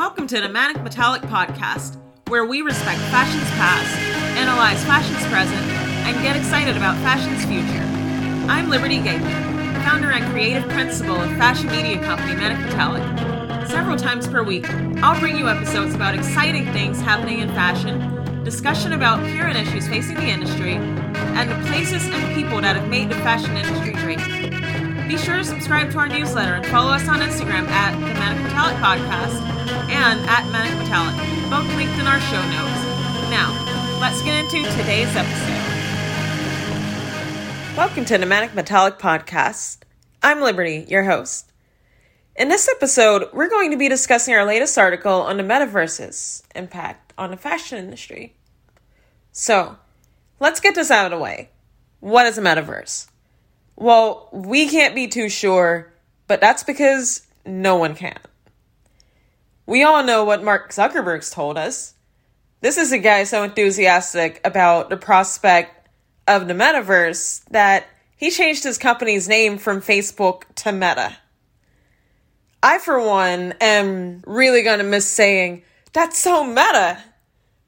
Welcome to the Manic Metallic Podcast, where we respect fashion's past, analyze fashion's present, and get excited about fashion's future. I'm Liberty Gateman, founder and creative principal of fashion media company Manic Metallic. Several times per week, I'll bring you episodes about exciting things happening in fashion, discussion about current issues facing the industry, and the places and people that have made the fashion industry great. Be sure to subscribe to our newsletter and follow us on Instagram at the Manic Metallic Podcast and at Manic Metallic, both linked in our show notes. Now, let's get into today's episode. Welcome to the Manic Metallic Podcast. I'm Liberty, your host. In this episode, we're going to be discussing our latest article on the metaverse's impact on the fashion industry. So, let's get this out of the way. What is a metaverse? Well, we can't be too sure, but that's because no one can. We all know what Mark Zuckerberg's told us. This is a guy so enthusiastic about the prospect of the metaverse that he changed his company's name from Facebook to Meta. I, for one, am really going to miss saying, that's so meta,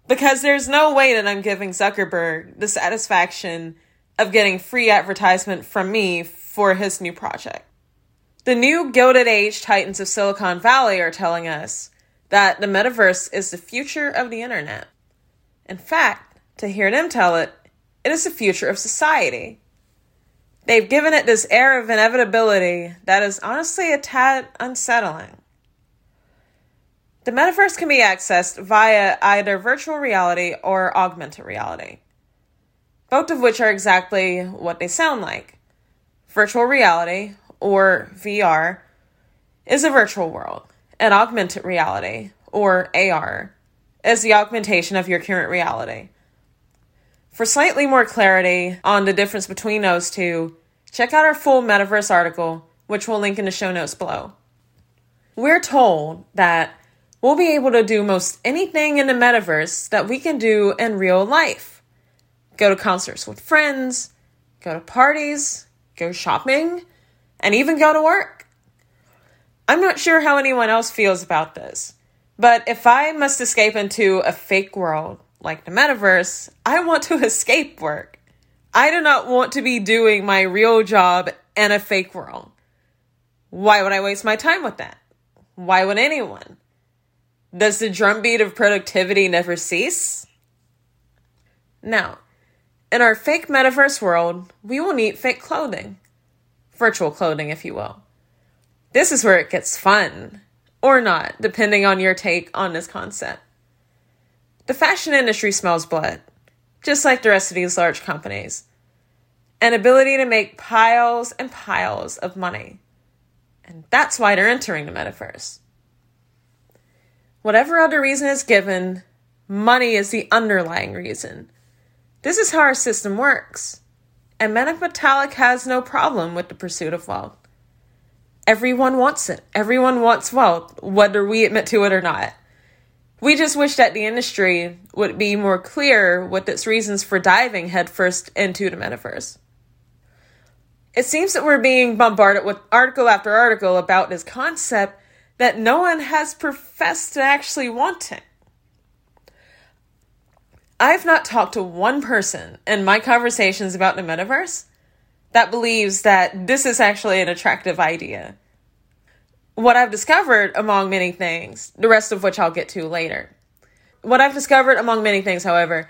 because there's no way that I'm giving Zuckerberg the satisfaction of getting free advertisement from me for his new project. The new Gilded Age Titans of Silicon Valley are telling us that the metaverse is the future of the internet. In fact, to hear them tell it, it is the future of society. They've given it this air of inevitability that is honestly a tad unsettling. The metaverse can be accessed via either virtual reality or augmented reality both of which are exactly what they sound like. Virtual reality, or VR, is a virtual world, and augmented reality, or AR, is the augmentation of your current reality. For slightly more clarity on the difference between those two, check out our full metaverse article, which we'll link in the show notes below. We're told that we'll be able to do most anything in the metaverse that we can do in real life go to concerts with friends, go to parties, go shopping, and even go to work. I'm not sure how anyone else feels about this, but if I must escape into a fake world like the metaverse, I want to escape work. I do not want to be doing my real job in a fake world. Why would I waste my time with that? Why would anyone? Does the drumbeat of productivity never cease? Now, in our fake metaverse world, we will need fake clothing. Virtual clothing, if you will. This is where it gets fun, or not, depending on your take on this concept. The fashion industry smells blood, just like the rest of these large companies. An ability to make piles and piles of money. And that's why they're entering the metaverse. Whatever other reason is given, money is the underlying reason. This is how our system works. And Manic Metallic has no problem with the pursuit of wealth. Everyone wants it. Everyone wants wealth, whether we admit to it or not. We just wish that the industry would be more clear with its reasons for diving headfirst into the metaverse. It seems that we're being bombarded with article after article about this concept that no one has professed to actually want it. I've not talked to one person in my conversations about the metaverse that believes that this is actually an attractive idea. What I've discovered among many things, the rest of which I'll get to later. What I've discovered among many things, however,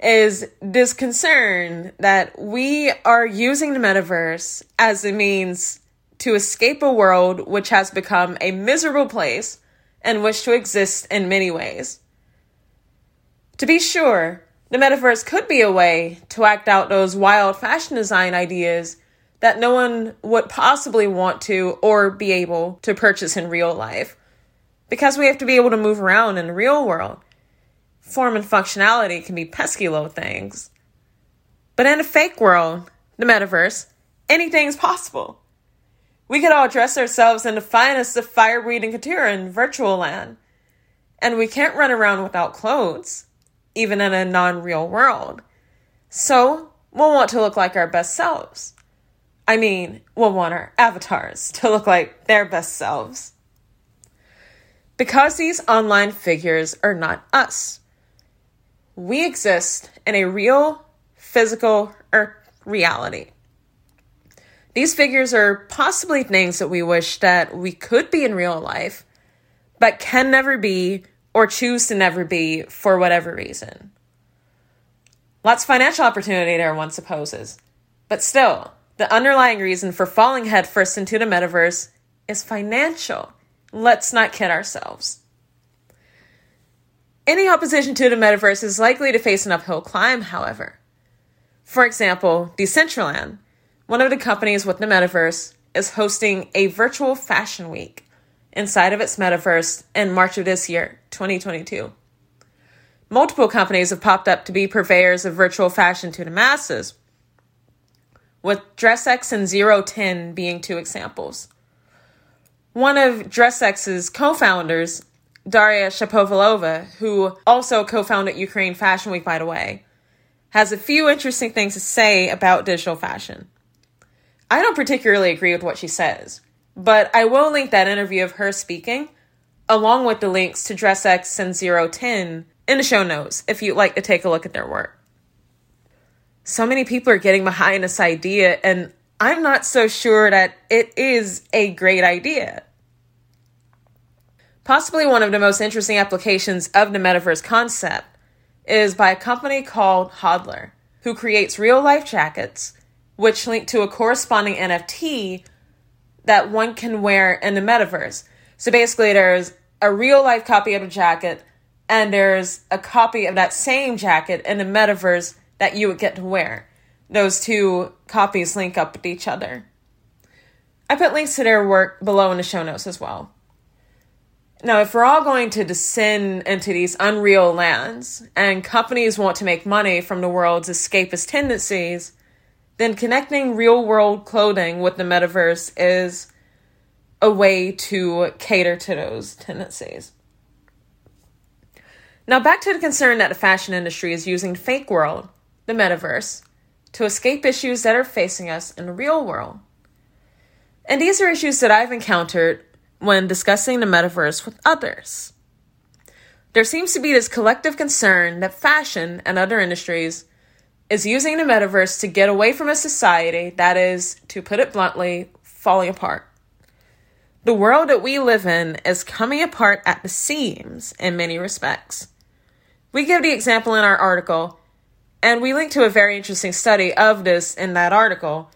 is this concern that we are using the metaverse as a means to escape a world which has become a miserable place and wish to exist in many ways. To be sure, the metaverse could be a way to act out those wild fashion design ideas that no one would possibly want to or be able to purchase in real life. Because we have to be able to move around in the real world. Form and functionality can be pesky little things. But in a fake world, the metaverse, anything's possible. We could all dress ourselves in the finest of fire breathing couture in virtual land. And we can't run around without clothes even in a non real world. So, we'll want to look like our best selves. I mean, we'll want our avatars to look like their best selves. because these online figures are not us. We exist in a real, physical, or reality. These figures are possibly things that we wish that we could be in real life, but can never be or choose to never be for whatever reason. Lots of financial opportunity there, one supposes. But still, the underlying reason for falling headfirst into the metaverse is financial. Let's not kid ourselves. Any opposition to the metaverse is likely to face an uphill climb, however. For example, Decentraland, one of the companies with the metaverse, is hosting a virtual fashion week inside of its metaverse in March of this year, 2022. Multiple companies have popped up to be purveyors of virtual fashion to the masses, with DressX and Zero Ten being two examples. One of DressX's co founders, Daria Shapovalova, who also co founded Ukraine Fashion Week, by the way, has a few interesting things to say about digital fashion. I don't particularly agree with what she says, but I will link that interview of her speaking, along with the links to DressX and Zero Ten, in the show notes if you'd like to take a look at their work. So many people are getting behind this idea, and I'm not so sure that it is a great idea. Possibly one of the most interesting applications of the metaverse concept is by a company called Hodler, who creates real life jackets which link to a corresponding NFT that one can wear in the metaverse. So basically, there's a real life copy of a jacket, and there's a copy of that same jacket in the metaverse that you would get to wear. Those two copies link up with each other. I put links to their work below in the show notes as well. Now, if we're all going to descend into these unreal lands and companies want to make money from the world's escapist tendencies, then connecting real world clothing with the metaverse is a way to cater to those tendencies. Now, back to the concern that the fashion industry is using fake world, the metaverse, to escape issues that are facing us in the real world. And these are issues that I've encountered when discussing the metaverse with others. There seems to be this collective concern that fashion and other industries is using the metaverse to get away from a society that is, to put it bluntly, falling apart. The world that we live in is coming apart at the seams in many respects. We give the example in our article, and we link to a very interesting study of this in that article.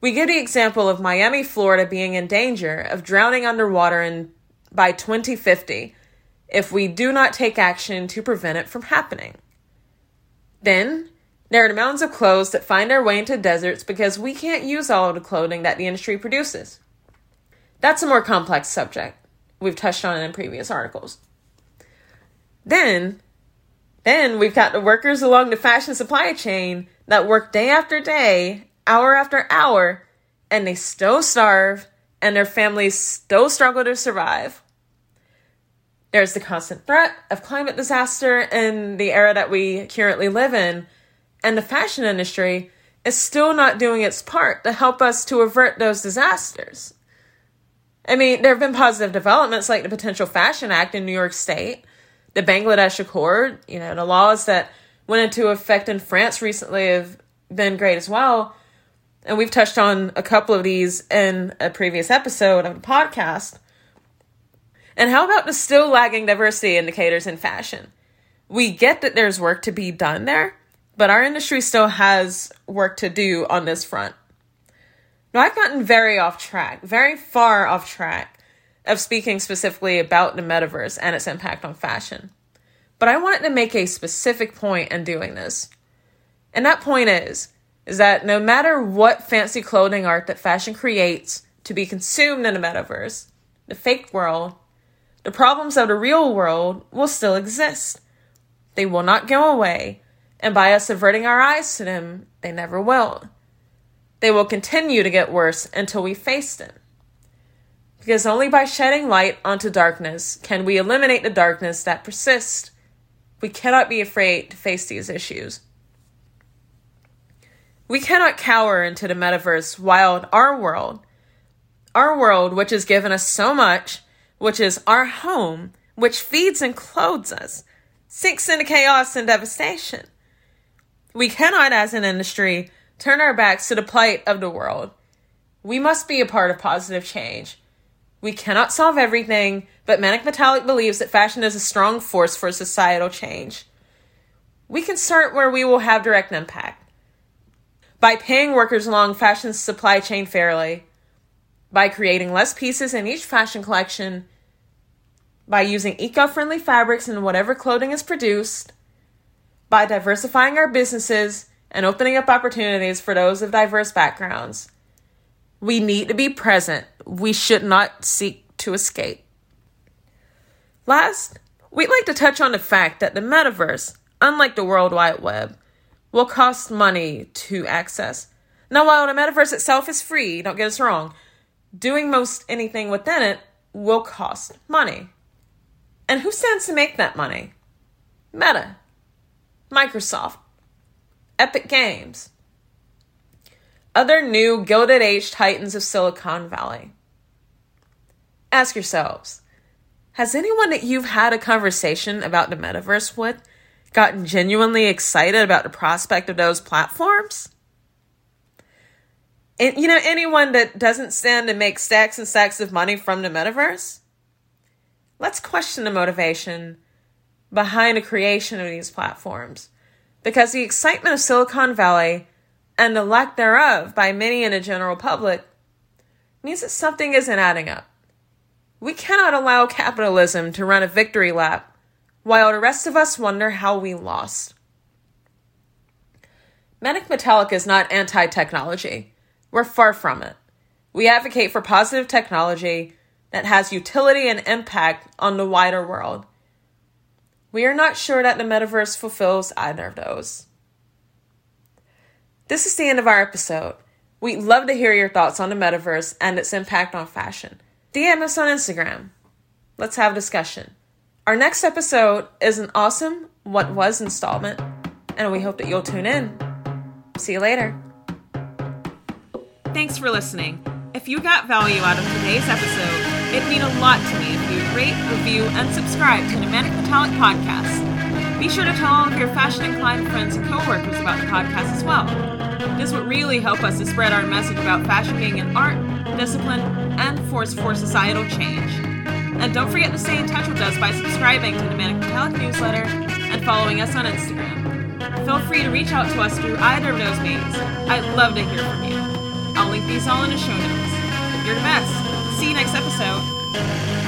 We give the example of Miami, Florida being in danger of drowning underwater in, by 2050 if we do not take action to prevent it from happening. Then, there are the mountains of clothes that find their way into deserts because we can't use all of the clothing that the industry produces. That's a more complex subject. We've touched on it in previous articles. Then, then we've got the workers along the fashion supply chain that work day after day, hour after hour, and they still starve and their families still struggle to survive. There's the constant threat of climate disaster in the era that we currently live in, and the fashion industry is still not doing its part to help us to avert those disasters. I mean, there have been positive developments like the Potential Fashion Act in New York State, the Bangladesh Accord, you know, the laws that went into effect in France recently have been great as well. And we've touched on a couple of these in a previous episode of the podcast. And how about the still lagging diversity indicators in fashion? We get that there's work to be done there, but our industry still has work to do on this front. Now, I've gotten very off track, very far off track of speaking specifically about the metaverse and its impact on fashion. But I wanted to make a specific point in doing this. And that point is is that no matter what fancy clothing art that fashion creates to be consumed in the metaverse, the fake world, the problems of the real world will still exist. They will not go away and by us averting our eyes to them, they never will. They will continue to get worse until we face them. Because only by shedding light onto darkness can we eliminate the darkness that persists. We cannot be afraid to face these issues. We cannot cower into the metaverse while our world, our world, which has given us so much, which is our home, which feeds and clothes us, sinks into chaos and devastation. We cannot, as an industry, turn our backs to the plight of the world. We must be a part of positive change. We cannot solve everything, but Manic Metallic believes that fashion is a strong force for societal change. We can start where we will have direct impact. By paying workers along fashion's supply chain fairly, by creating less pieces in each fashion collection, by using eco friendly fabrics in whatever clothing is produced, by diversifying our businesses and opening up opportunities for those of diverse backgrounds. We need to be present. We should not seek to escape. Last, we'd like to touch on the fact that the metaverse, unlike the World Wide Web, will cost money to access. Now, while the metaverse itself is free, don't get us wrong, doing most anything within it will cost money. And who stands to make that money? Meta, Microsoft, Epic Games, other new Gilded Age titans of Silicon Valley. Ask yourselves Has anyone that you've had a conversation about the metaverse with gotten genuinely excited about the prospect of those platforms? And, you know, anyone that doesn't stand to make stacks and stacks of money from the metaverse? Let's question the motivation behind the creation of these platforms. Because the excitement of Silicon Valley and the lack thereof by many in the general public means that something isn't adding up. We cannot allow capitalism to run a victory lap while the rest of us wonder how we lost. Manic Metallic is not anti technology. We're far from it. We advocate for positive technology that has utility and impact on the wider world. We are not sure that the metaverse fulfills either of those. This is the end of our episode. We'd love to hear your thoughts on the metaverse and its impact on fashion. DM us on Instagram. Let's have a discussion. Our next episode is an awesome What Was installment, and we hope that you'll tune in. See you later. Thanks for listening. If you got value out of today's episode, it'd mean a lot to me rate, review, and subscribe to the Manic Metallic podcast. Be sure to tell all of your fashion inclined friends and coworkers about the podcast as well. This would really help us to spread our message about fashion being an art, discipline, and force for societal change. And don't forget to stay in touch with us by subscribing to the Manic Metallic newsletter and following us on Instagram. Feel free to reach out to us through either of those means. I'd love to hear from you. I'll link these all in the show notes. You're the best. See you next episode.